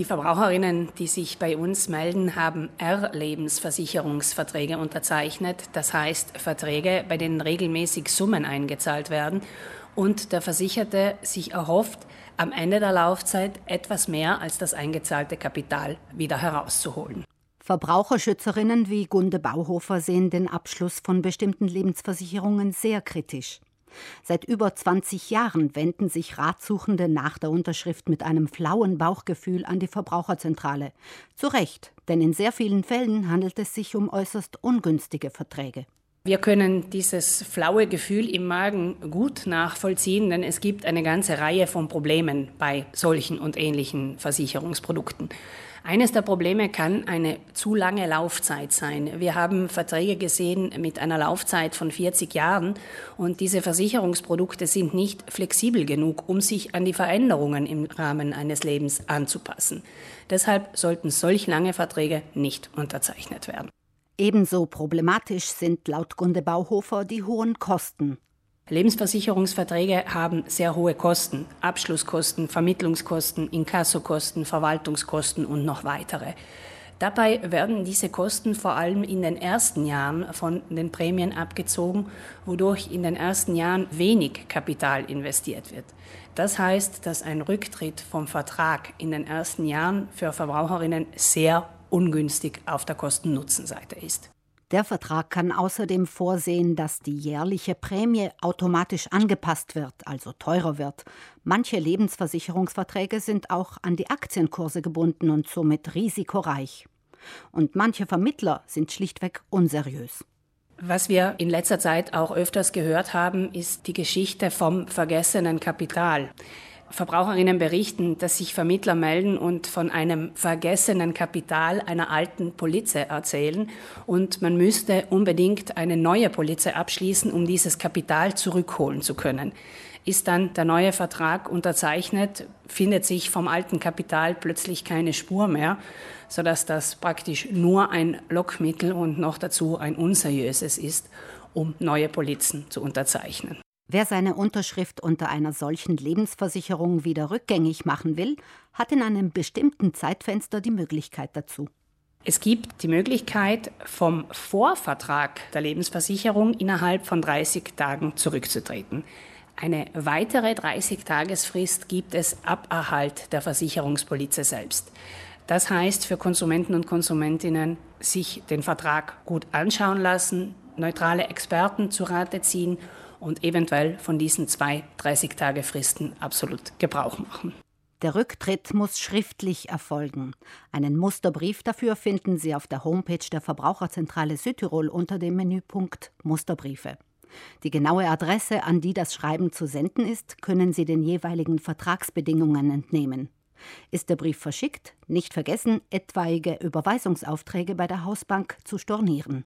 Die Verbraucherinnen, die sich bei uns melden, haben R-Lebensversicherungsverträge unterzeichnet. Das heißt Verträge, bei denen regelmäßig Summen eingezahlt werden und der Versicherte sich erhofft, am Ende der Laufzeit etwas mehr als das eingezahlte Kapital wieder herauszuholen. Verbraucherschützerinnen wie Gunde Bauhofer sehen den Abschluss von bestimmten Lebensversicherungen sehr kritisch. Seit über 20 Jahren wenden sich Ratsuchende nach der Unterschrift mit einem flauen Bauchgefühl an die Verbraucherzentrale. Zu Recht, denn in sehr vielen Fällen handelt es sich um äußerst ungünstige Verträge. Wir können dieses flaue Gefühl im Magen gut nachvollziehen, denn es gibt eine ganze Reihe von Problemen bei solchen und ähnlichen Versicherungsprodukten. Eines der Probleme kann eine zu lange Laufzeit sein. Wir haben Verträge gesehen mit einer Laufzeit von 40 Jahren und diese Versicherungsprodukte sind nicht flexibel genug, um sich an die Veränderungen im Rahmen eines Lebens anzupassen. Deshalb sollten solch lange Verträge nicht unterzeichnet werden. Ebenso problematisch sind laut Gunde Bauhofer die hohen Kosten. Lebensversicherungsverträge haben sehr hohe Kosten, Abschlusskosten, Vermittlungskosten, Inkassokosten, Verwaltungskosten und noch weitere. Dabei werden diese Kosten vor allem in den ersten Jahren von den Prämien abgezogen, wodurch in den ersten Jahren wenig Kapital investiert wird. Das heißt, dass ein Rücktritt vom Vertrag in den ersten Jahren für Verbraucherinnen sehr ungünstig auf der Kosten-Nutzen-Seite ist. Der Vertrag kann außerdem vorsehen, dass die jährliche Prämie automatisch angepasst wird, also teurer wird. Manche Lebensversicherungsverträge sind auch an die Aktienkurse gebunden und somit risikoreich. Und manche Vermittler sind schlichtweg unseriös. Was wir in letzter Zeit auch öfters gehört haben, ist die Geschichte vom vergessenen Kapital. Verbraucherinnen berichten, dass sich Vermittler melden und von einem vergessenen Kapital einer alten Polize erzählen und man müsste unbedingt eine neue Polize abschließen, um dieses Kapital zurückholen zu können. Ist dann der neue Vertrag unterzeichnet, findet sich vom alten Kapital plötzlich keine Spur mehr, sodass das praktisch nur ein Lockmittel und noch dazu ein unseriöses ist, um neue Polizen zu unterzeichnen. Wer seine Unterschrift unter einer solchen Lebensversicherung wieder rückgängig machen will, hat in einem bestimmten Zeitfenster die Möglichkeit dazu. Es gibt die Möglichkeit, vom Vorvertrag der Lebensversicherung innerhalb von 30 Tagen zurückzutreten. Eine weitere 30-Tagesfrist gibt es ab Erhalt der Versicherungspolize selbst. Das heißt für Konsumenten und Konsumentinnen, sich den Vertrag gut anschauen lassen, neutrale Experten zu Rate ziehen und eventuell von diesen zwei 30-Tage-Fristen absolut Gebrauch machen. Der Rücktritt muss schriftlich erfolgen. Einen Musterbrief dafür finden Sie auf der Homepage der Verbraucherzentrale Südtirol unter dem Menüpunkt Musterbriefe. Die genaue Adresse, an die das Schreiben zu senden ist, können Sie den jeweiligen Vertragsbedingungen entnehmen. Ist der Brief verschickt, nicht vergessen, etwaige Überweisungsaufträge bei der Hausbank zu stornieren.